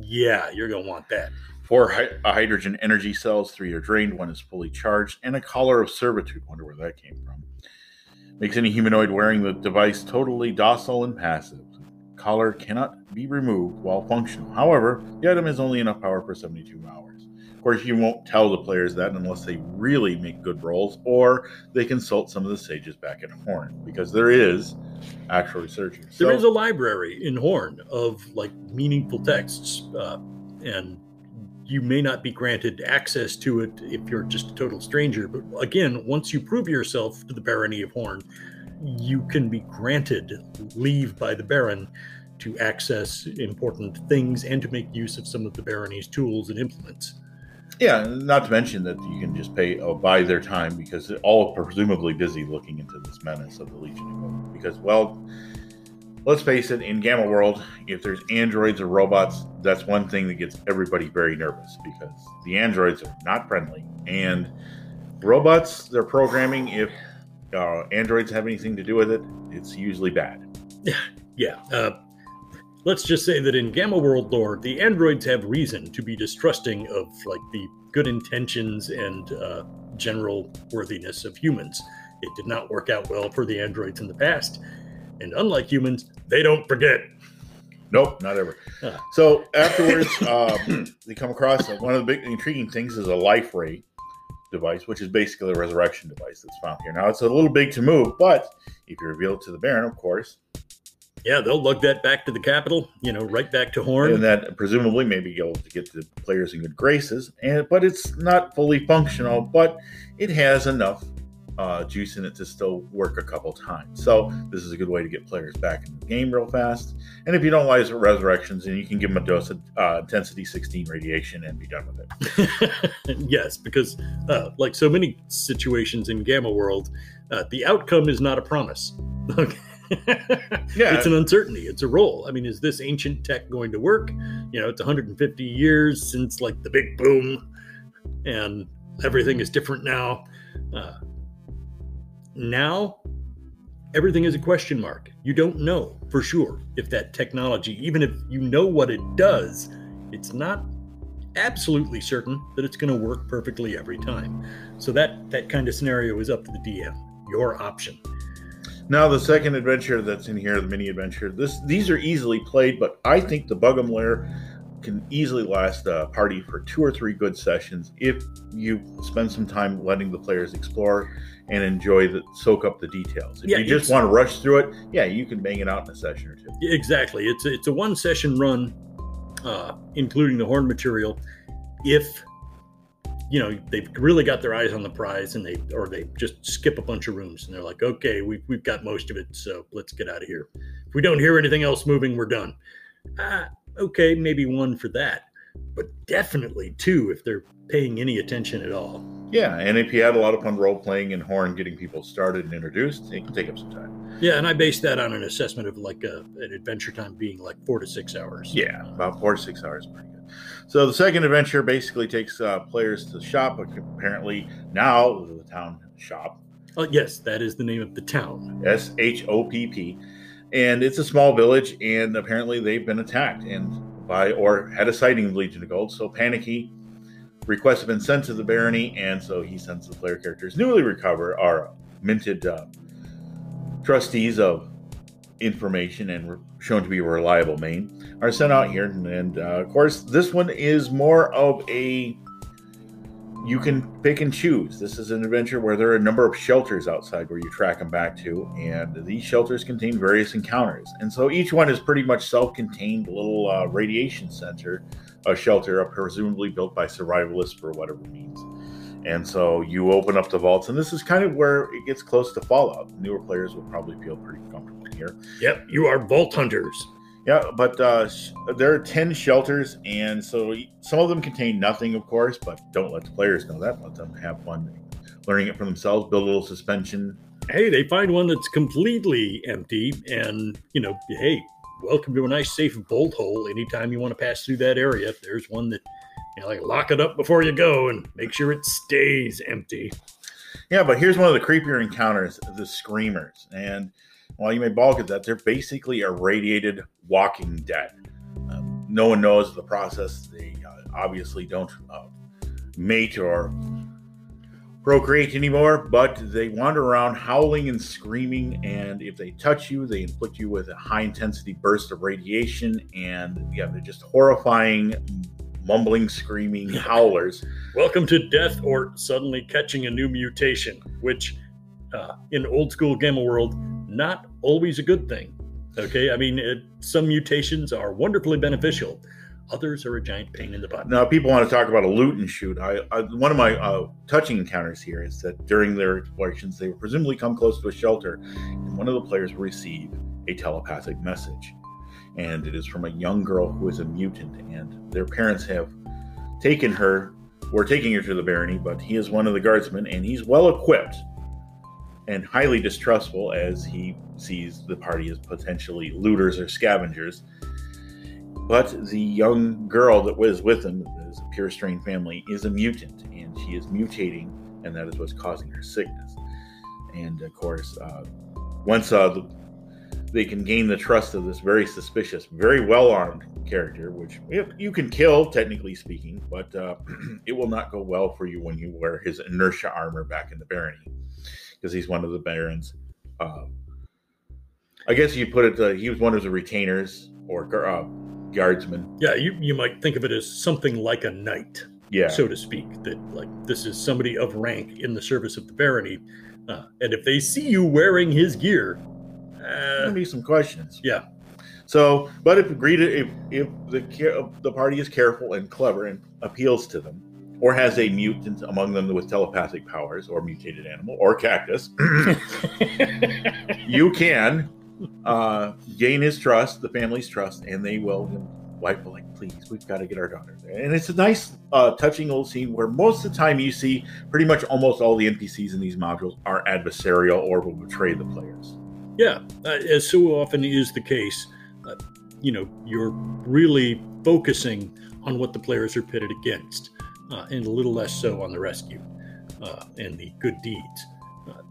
yeah, you're gonna want that. Four hy- hydrogen energy cells, three are drained, one is fully charged, and a collar of servitude. Wonder where that came from. Makes any humanoid wearing the device totally docile and passive. Collar cannot be removed while functional. However, the item has only enough power for 72 hours. Of course, you won't tell the players that unless they really make good rolls or they consult some of the sages back at Horn, because there is actual researchers. There So- is a library in Horn of like meaningful texts, uh, and you may not be granted access to it if you're just a total stranger. But again, once you prove yourself to the barony of Horn, you can be granted leave by the baron to access important things and to make use of some of the barony's tools and implements. Yeah, not to mention that you can just pay or buy their time because they're all presumably busy looking into this menace of the Legion of. Because, well, let's face it, in Gamma World, if there's androids or robots, that's one thing that gets everybody very nervous because the androids are not friendly. And robots, their programming, if uh, androids have anything to do with it, it's usually bad. Yeah. Uh, let's just say that in Gamma World lore, the androids have reason to be distrusting of like the good intentions and uh, general worthiness of humans. It did not work out well for the androids in the past, and unlike humans, they don't forget. Nope, not ever. Huh. So afterwards, um, they come across uh, one of the big intriguing things is a life ray device, which is basically a resurrection device that's found here. Now it's a little big to move, but if you reveal it to the Baron, of course, Yeah, they'll lug that back to the capital. You know, right back to Horn. and that presumably may be able to get the players in good graces. And but it's not fully functional, but it has enough uh, juice in it to still work a couple times. So this is a good way to get players back in the game real fast. And if you don't like resurrections, then you can give them a dose of uh, intensity 16 radiation and be done with it. yes, because uh, like so many situations in Gamma World, uh, the outcome is not a promise. Okay. Yeah. it's an uncertainty. It's a roll. I mean, is this ancient tech going to work? You know, it's 150 years since like the big boom, and everything is different now. Uh, now, everything is a question mark. You don't know for sure if that technology, even if you know what it does, it's not absolutely certain that it's going to work perfectly every time. So that that kind of scenario is up to the DM. Your option. Now the second adventure that's in here, the mini adventure. This these are easily played, but I think the Bugum Lair can easily last a party for two or three good sessions if you spend some time letting the players explore and enjoy the soak up the details. If Yeah, you just want to rush through it, yeah, you can bang it out in a session or two. Exactly. It's a, it's a one session run, uh, including the horn material. If you know they've really got their eyes on the prize, and they or they just skip a bunch of rooms, and they're like, okay, we've we've got most of it, so let's get out of here. If we don't hear anything else moving, we're done. Ah, okay, maybe one for that, but definitely two if they're paying any attention at all. Yeah, and if you had a lot of fun role playing and horn getting people started and introduced, it can take up some time. Yeah, and I based that on an assessment of like a, an adventure time being like four to six hours. Yeah, about four to six hours, pretty good. So the second adventure basically takes uh, players to the shop. Apparently now the town shop, Oh, yes, that is the name of the town. S H O P P, and it's a small village. And apparently they've been attacked and by or had a sighting of Legion of Gold. So panicky requests have been sent to the barony, and so he sends the player characters newly recover are minted uh, trustees of information and re- shown to be reliable main are sent out here and, and uh, of course this one is more of a you can pick and choose. This is an adventure where there are a number of shelters outside where you track them back to, and these shelters contain various encounters. And so each one is pretty much self-contained little uh, radiation center, a shelter, presumably built by survivalists for whatever means. And so you open up the vaults, and this is kind of where it gets close to Fallout. Newer players will probably feel pretty comfortable here. Yep, you are vault hunters. Yeah, but uh, sh- there are 10 shelters, and so some of them contain nothing, of course, but don't let the players know that. Let them have fun learning it for themselves, build a little suspension. Hey, they find one that's completely empty, and, you know, hey, welcome to a nice, safe bolt hole anytime you want to pass through that area. There's one that, you know, like lock it up before you go and make sure it stays empty. Yeah, but here's one of the creepier encounters the screamers. And while you may balk at that, they're basically irradiated walking dead. Um, no one knows the process. They uh, obviously don't uh, mate or procreate anymore, but they wander around howling and screaming. And if they touch you, they inflict you with a high intensity burst of radiation. And yeah, they're just horrifying, mumbling, screaming howlers. Welcome to death or suddenly catching a new mutation, which uh, in old school Gamma World not always a good thing. Okay, I mean, it, some mutations are wonderfully beneficial. Others are a giant pain in the butt. Now, people want to talk about a loot and shoot. I, I one of my uh, touching encounters here is that during their explorations, they presumably come close to a shelter, and one of the players will receive a telepathic message, and it is from a young girl who is a mutant, and their parents have taken her. We're taking her to the barony, but he is one of the guardsmen, and he's well equipped and highly distrustful as he sees the party as potentially looters or scavengers. But the young girl that was with him, is a pure strain family, is a mutant, and she is mutating, and that is what's causing her sickness. And of course, uh, once uh, the, they can gain the trust of this very suspicious, very well armed character, which you can kill, technically speaking, but uh, it will not go well for you when you wear his inertia armor back in the barony because he's one of the barons. Uh, I guess you put it. Uh, he was one of the retainers or uh, guardsmen. Yeah, you you might think of it as something like a knight. Yeah, so to speak. That like this is somebody of rank in the service of the barony, uh, and if they see you wearing his gear, uh, be some questions. Yeah. So, but if agreed, if if the the party is careful and clever and appeals to them, or has a mutant among them with telepathic powers, or mutated animal, or cactus, you can uh, gain his trust, the family's trust, and they will. Wife will like, please, we've got to get our daughter there. And it's a nice, uh, touching old scene where most of the time you see pretty much almost all the NPCs in these modules are adversarial or will betray the players. Yeah, uh, as so often is the case, uh, you know, you're really focusing on what the players are pitted against uh, and a little less so on the rescue uh, and the good deeds. Uh,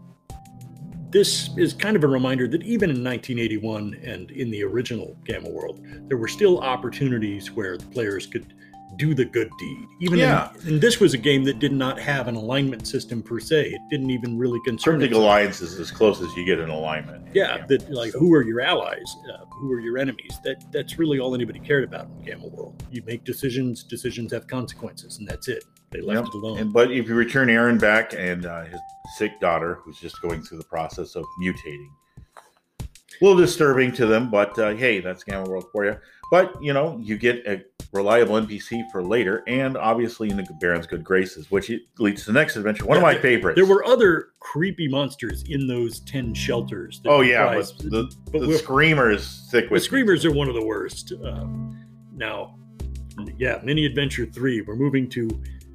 this is kind of a reminder that even in 1981 and in the original Gamma World, there were still opportunities where the players could do the good deed. Even yeah. in, and this was a game that did not have an alignment system per se. It didn't even really concern. Cryptic alliance is as close as you get an alignment. Yeah, that like who are your allies, uh, who are your enemies. That that's really all anybody cared about in Gamma World. You make decisions, decisions have consequences, and that's it. They left yep. it alone. And, but if you return Aaron back and uh, his sick daughter, who's just going through the process of mutating, a little disturbing to them. But uh, hey, that's Gamma World for you. But you know, you get a reliable NPC for later, and obviously in the Baron's good graces, which leads to the next adventure. One yeah, of my favorites. There were other creepy monsters in those ten shelters. Oh yeah, but the, but the screamers thick with. The screamers are one of the worst. Um, now, yeah, Mini Adventure Three. We're moving to.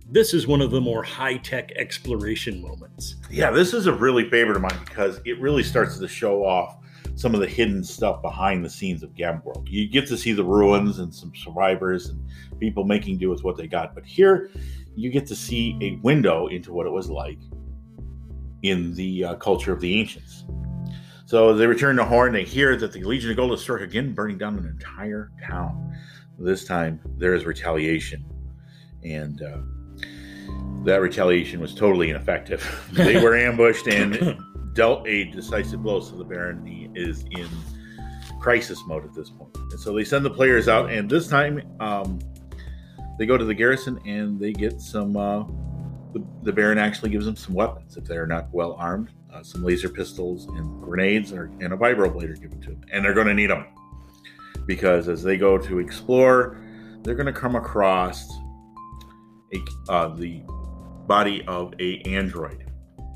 This is one of the more high tech exploration moments. Yeah, this is a really favorite of mine because it really starts to show off some of the hidden stuff behind the scenes of Gamma World. You get to see the ruins and some survivors and people making do with what they got. But here, you get to see a window into what it was like in the uh, culture of the ancients. So they return to Horn. They hear that the Legion of Gold is struck again, burning down an entire town. This time, there is retaliation. And uh, that retaliation was totally ineffective. they were ambushed and dealt a decisive blow. So the Baron is in crisis mode at this point. And so they send the players out, and this time um, they go to the garrison and they get some uh, the, the Baron actually gives them some weapons if they're not well armed. Uh, some laser pistols and grenades are, and a vibroblade are given to them, and they're going to need them because as they go to explore, they're going to come across a, uh, the body of a android.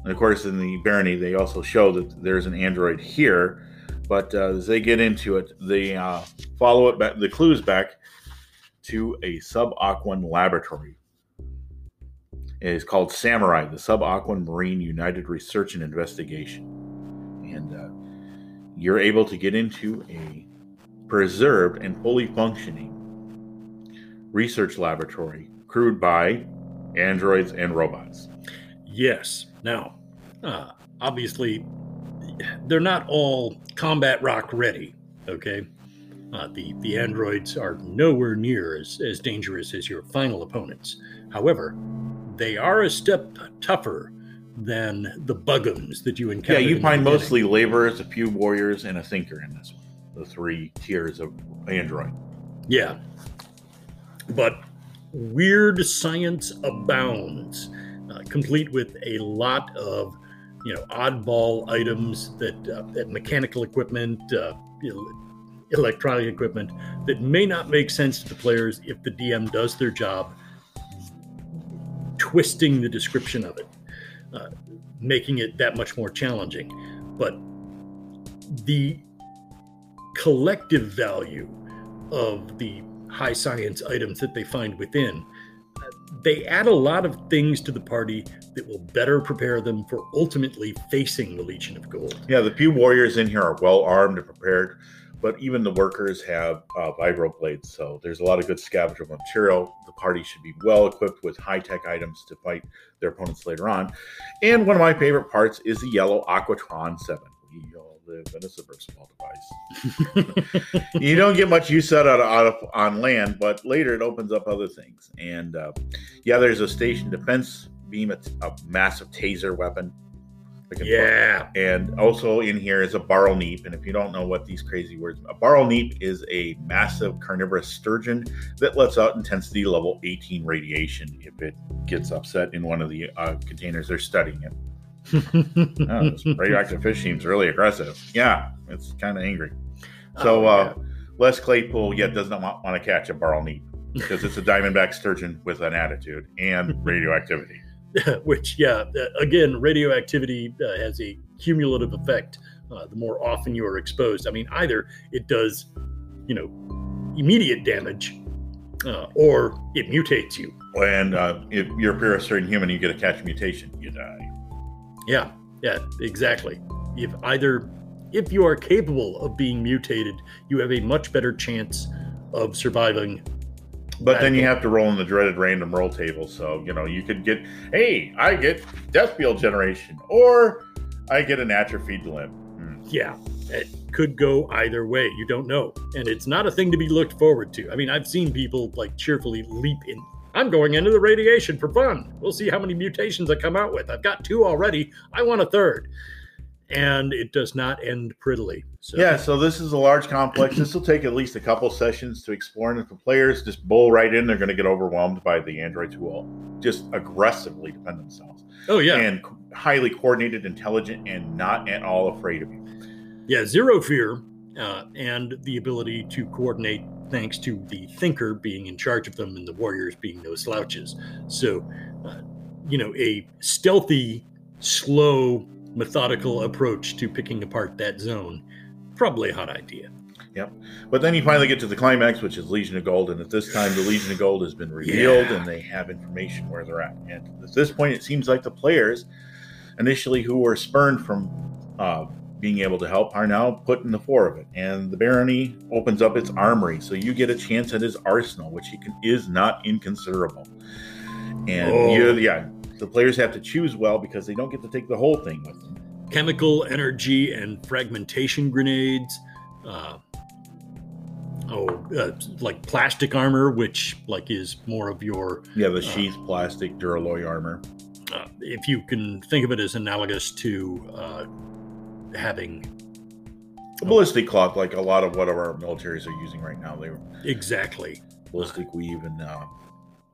And of course, in the barony, they also show that there's an android here. But uh, as they get into it, they uh, follow it back, the clues back to a subaquan laboratory. It is called Samurai, the Subaquan Marine United Research and Investigation. And uh, you're able to get into a preserved and fully functioning research laboratory crewed by androids and robots. Yes. Now, uh, obviously, they're not all combat rock ready. Okay. Uh, the the androids are nowhere near as, as dangerous as your final opponents. However, they are a step tougher than the bugums that you encounter. Yeah, you find mostly laborers, a few warriors, and a thinker in this one. The three tiers of android. Yeah, but weird science abounds, uh, complete with a lot of you know oddball items that uh, that mechanical equipment. Uh, electronic equipment that may not make sense to the players if the DM does their job twisting the description of it, uh, making it that much more challenging. But the collective value of the high science items that they find within, they add a lot of things to the party that will better prepare them for ultimately facing the Legion of Gold. Yeah, the few warriors in here are well armed and prepared, but even the workers have uh, vibro blades, so there's a lot of good scavenger material. The party should be well equipped with high tech items to fight their opponents later on. And one of my favorite parts is the yellow Aquatron 7 live in a submersible device. you don't get much use out of, out of on land, but later it opens up other things. And uh, yeah, there's a station defense beam, a, a massive taser weapon. Yeah. And also in here is a Barl Nep. And if you don't know what these crazy words, a Barl Nep is a massive carnivorous sturgeon that lets out intensity level 18 radiation if it gets upset in one of the uh, containers they're studying it oh, radioactive fish seems really aggressive. Yeah, it's kind of angry. So oh, uh, Les Claypool, yet does not want, want to catch a Barl Nep because it's a diamondback sturgeon with an attitude and radioactivity. Which, yeah, uh, again, radioactivity uh, has a cumulative effect. Uh, the more often you are exposed, I mean, either it does, you know, immediate damage, uh, or it mutates you. And uh, if you're a parasite human, you get a catch mutation, you die. Yeah, yeah, exactly. If either if you are capable of being mutated, you have a much better chance of surviving. But then you have to roll in the dreaded random roll table. So, you know, you could get, hey, I get death field generation, or I get an atrophied limb. Hmm. Yeah, it could go either way. You don't know. And it's not a thing to be looked forward to. I mean, I've seen people like cheerfully leap in I'm going into the radiation for fun. We'll see how many mutations I come out with. I've got two already. I want a third. And it does not end prettily. So. Yeah, so this is a large complex. this will take at least a couple sessions to explore. And if the players just bowl right in, they're going to get overwhelmed by the androids who will just aggressively defend themselves. Oh, yeah. And highly coordinated, intelligent, and not at all afraid of you. Yeah, zero fear uh, and the ability to coordinate thanks to the thinker being in charge of them and the warriors being no slouches. So, uh, you know, a stealthy, slow, methodical approach to picking apart that zone, probably a hot idea. Yep. But then you finally get to the climax, which is Legion of Gold. And at this time, the Legion of Gold has been revealed yeah. and they have information where they're at. And at this point, it seems like the players initially who were spurned from uh, being able to help are now put in the fore of it. And the barony opens up its armory, so you get a chance at his arsenal, which he can, is not inconsiderable. And oh. you, yeah, the players have to choose well because they don't get to take the whole thing with them. Chemical energy and fragmentation grenades. Uh, oh, uh, like plastic armor, which like is more of your yeah the uh, sheath uh, plastic duralloy armor. Uh, if you can think of it as analogous to uh, having a ballistic cloth, like a lot of what our militaries are using right now. They exactly ballistic weave and uh,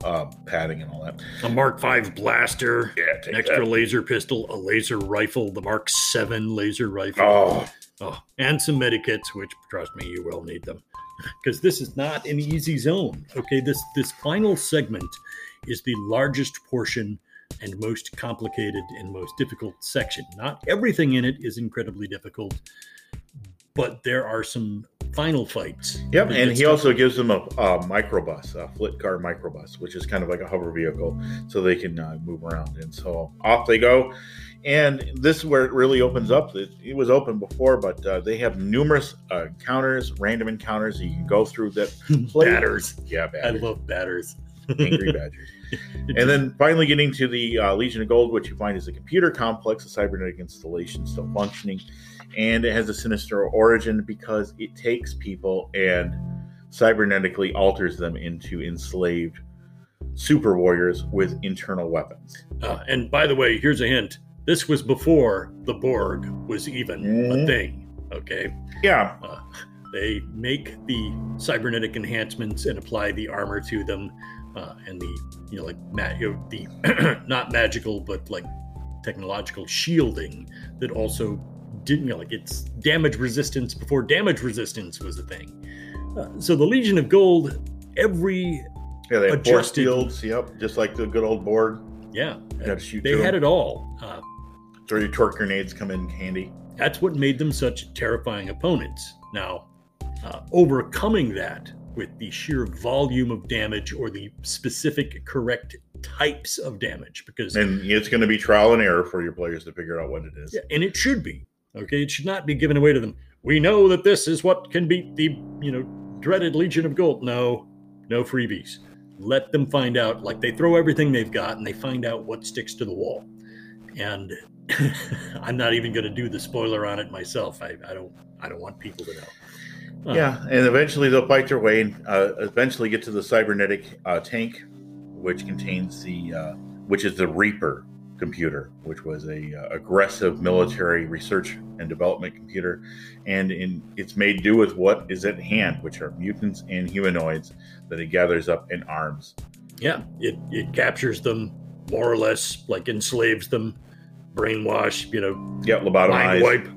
um, padding and all that. A Mark V blaster, Yeah, an extra laser pistol, a laser rifle, the Mark Seven laser rifle. Oh, Oh, and some medikits, which trust me, you will need them, because this is not an easy zone. Okay, this this final segment is the largest portion and most complicated and most difficult section. Not everything in it is incredibly difficult, but there are some final fights. Yep, and he also gives them a, a microbus, a flit car microbus, which is kind of like a hover vehicle, so they can uh, move around. And so off they go. And this is where it really opens up. It, it was open before, but uh, they have numerous uh, encounters, random encounters that you can go through that batters. Yeah, I love batters. angry badgers. And then finally getting to the uh, Legion of Gold, which you find is a computer complex, a cybernetic installation still functioning, and it has a sinister origin because it takes people and cybernetically alters them into enslaved super warriors with internal weapons. Uh, and by the way, here's a hint. This was before the Borg was even a Mhm. thing. Okay. Yeah, They make the cybernetic enhancements and apply the armor to them, uh, and the you know like ma- you know, the not magical but like technological shielding that also didn't you know, like it's damage resistance before damage resistance was a thing. Uh, so the Legion of Gold, every yeah, they force Adjusted. fields. Yep, just like the good old board. yeah, You got to shoot. they had it all. Uh, Throw your torc grenades come in handy. that's what made them such terrifying opponents. Now, uh, overcoming that with the sheer volume of damage or the specific correct types of damage, because And it's going to be trial and error for your players to figure out what it is. Yeah, and it should be okay. It should not be given away to them. We know that this is what can beat the you know dreaded Legion of Gold. No, no freebies. Let them find out. Like they throw everything they've got, and they find out what sticks to the wall. And I'm not even going to do the spoiler on it myself. I, I don't. I don't want people to know. Uh, Yeah, and eventually they'll fight their way and uh, eventually get to the cybernetic uh, tank, which contains the, uh, which is the Reaper computer, which was a uh, aggressive military research and development computer, and in it's made do with what is at hand, which are mutants and humanoids that it gathers up in arms. yeah. It it captures them more or less, like enslaves them, brainwash. You know, Yeah, mind wipe.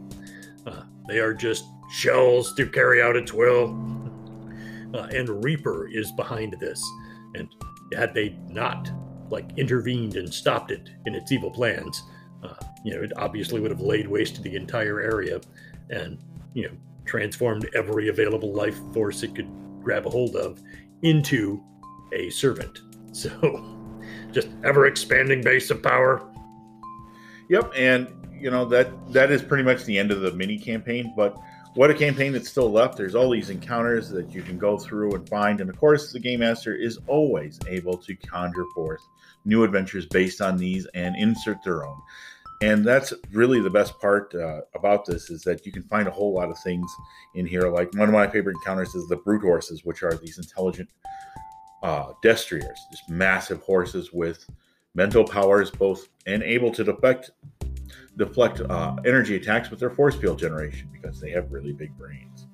Uh, they are just shells to carry out its will. Uh, and Reaper is behind this. And had they not like intervened and stopped it in its evil plans, uh, you know, it obviously would have laid waste to the entire area and you know transformed every available life force it could grab a hold of into a servant. So, just ever expanding base of power. Yep, and you know that that is pretty much the end of the mini campaign. But what a campaign that's still left! There's all these encounters that you can go through and find, and of course, the game master is always able to conjure forth new adventures based on these and insert their own. And that's really the best part uh, about this is that you can find a whole lot of things in here. Like one of my favorite encounters is the brute horses, which are these intelligent uh, destriers, just massive horses with mental powers, both and able to deflect deflect uh, energy attacks with their force field generation because they have really big brains.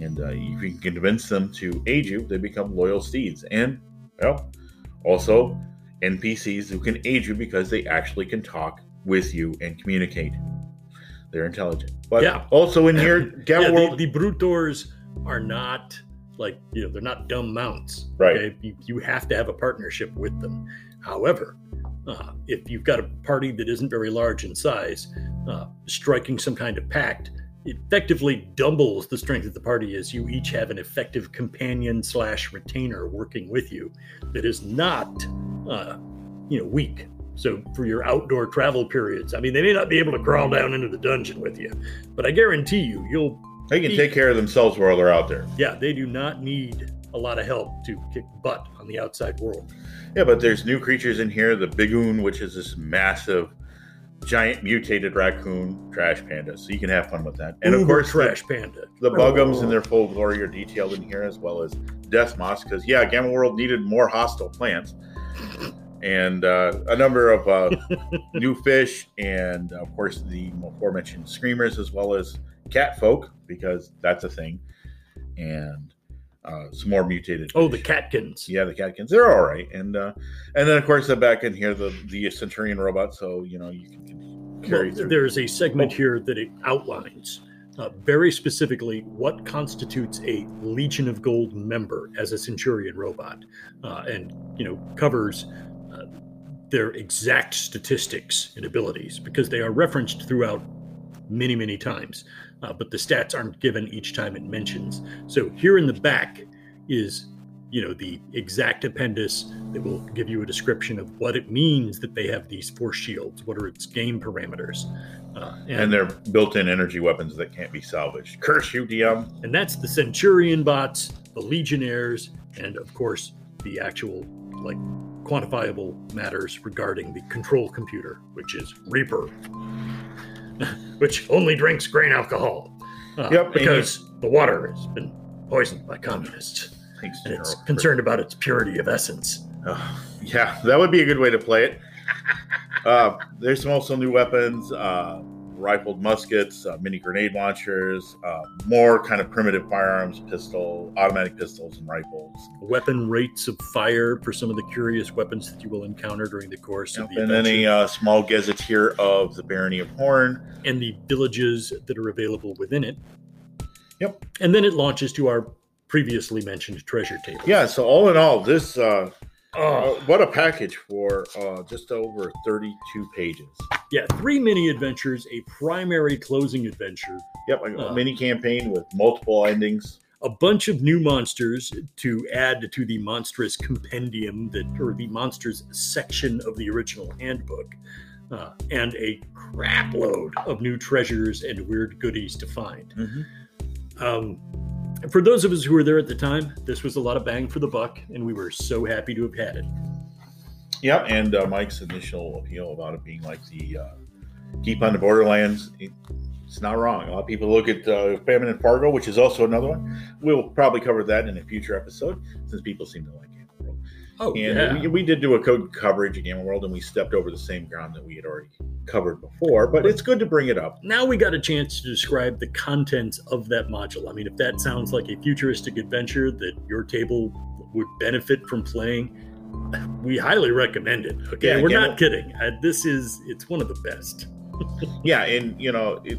And uh, if you can convince them to aid you, they become loyal steeds. And well, also NPCs who can aid you because they actually can talk with you and communicate. They're intelligent. But Yeah. also in here, yeah, Gamma the, World. the Brutorz are not like you know they're not dumb mounts. Right. Okay? You, you have to have a partnership with them. However, uh, if you've got a party that isn't very large in size, uh, striking some kind of pact effectively doubles the strength of the party as you each have an effective companion slash retainer working with you that is not uh, you know weak so for your outdoor travel periods i mean they may not be able to crawl down into the dungeon with you but i guarantee you you'll they can take care of themselves while they're out there. yeah they do not need a lot of help to kick butt on the outside world Yeah, but there's new creatures in here. The Bigoon, which is this massive, giant mutated raccoon trash panda. So you can have fun with that. And of course, trash panda the, the Bugums in their full glory are detailed in here, as well as Death Moss. Because yeah, Gamma World needed more hostile plants, and uh, a number of uh, new fish, and of course the aforementioned screamers, as well as cat folk, because that's a thing. And uh, some more mutated. Oh, the. Catkins. Yeah, the Catkins. They're all right, and uh, and then of course the back in here the the Centurion robot. So you know you can, carry Well, through. there's a segment here that it outlines uh, very specifically what constitutes a Legion of Gold member as a Centurion robot, uh, and you know covers uh, their exact statistics and abilities because they are referenced throughout many many times, uh, but the stats aren't given each time it mentions. So here in the back is you know the exact appendix that will give you a description of what it means that they have these force shields what are its game parameters uh, and they're built-in energy weapons that can't be salvaged. Curse you, DM. and that's the centurion bots the legionnaires and of course the actual like quantifiable matters regarding the control computer which is reaper which only drinks grain alcohol uh, Yep, because the water has been poisoned by communists Thanks, and it's General. concerned about its purity of essence Oh, yeah, that would be a good way to play it. uh, there's some also new weapons, uh, rifled muskets, uh, mini grenade launchers, uh, more kind of primitive firearms, pistol, automatic pistols, and rifles. weapon rates of fire for some of the curious weapons that you will encounter during the course Yep, of the and then a uh, small gazetteer of the Barony of Horn. and the villages that are available within it. Yep. And then it launches to our previously mentioned treasure table. Yeah, so all in all, this uh, what a package for uh, just over 32 pages. yeah. Three mini adventures, a primary closing adventure, Yep, a Uh. mini campaign with multiple endings. a bunch of new monsters to add to the monstrous compendium that, or the monsters section of the original handbook, uh, and a crap load of new treasures and weird goodies to find. Um, for those of us who were there at the time, this was a lot of bang for the buck, and we were so happy to have had it. Yep, and uh, Mike's initial appeal about it being like the uh, keep on the Borderlands, it- it's not wrong. A lot of people look at uh, Famine and Far-Go, which is also another one. We'll probably cover that in a future episode since people seem to like. Oh, And yeah. we, we did do a code coverage of Gamma World, and we stepped over the same ground that we had already covered before. But it's good to bring it up. now we got a chance to describe the contents of that module. I mean, if that sounds like a futuristic adventure that your table would benefit from playing, we highly recommend it. Okay, Yeah, we're again, not kidding. Uh, this is it's one of the best. Yeah, and you know, it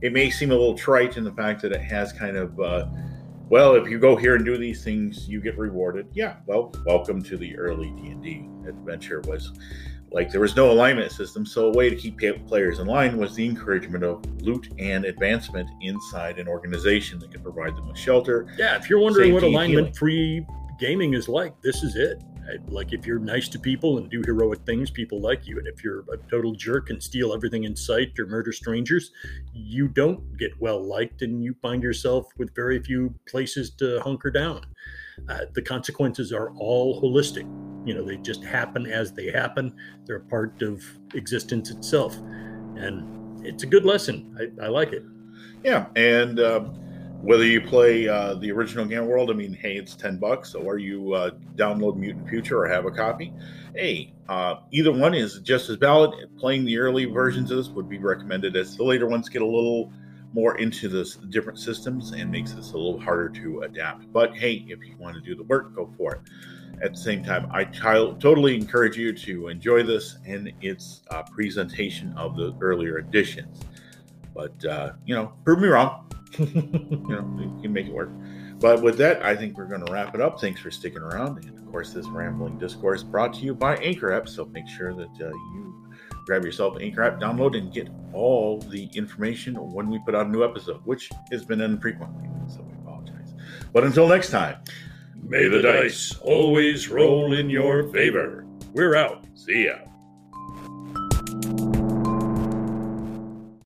it may seem a little trite in the fact that it has kind of uh, well, if you go here and do these things, you get rewarded. Yeah, well, welcome to the early D and D adventure. Was like there was no alignment system, so a way to keep players in line was the encouragement of loot and advancement inside an organization that could provide them with shelter. Yeah, if you're wondering what alignment free gaming is like, this is it. Like if you're nice to people and do heroic things, people like you. And if you're a total jerk and steal everything in sight or murder strangers, you don't get well liked and you find yourself with very few places to hunker down. Uh, the consequences are all holistic. You know, they just happen as they happen. They're a part of existence itself. And it's a good lesson. I, I like it. Yeah, and um, whether you play uh, the original Gamma World, I mean, hey, it's ten bucks, or you uh, download Mutant Future or have a copy. Hey, uh, either one is just as valid. Playing the early versions of this would be recommended, as the later ones get a little more into the different systems and makes this a little harder to adapt. But hey, if you want to do the work, go for it. At the same time, I t- totally encourage you to enjoy this and its uh, presentation of the earlier editions. But uh, you know, prove me wrong you know, you can make it work. But with that, I think we're going to wrap it up. Thanks for sticking around. And of course, this rambling discourse brought to you by Anchor App. So make sure that uh, you grab yourself an Anchor App, download, and get all the information when we put out a new episode, which has been infrequently. So we apologize. But until next time, May the dice always roll in your favor. We're out. see ya.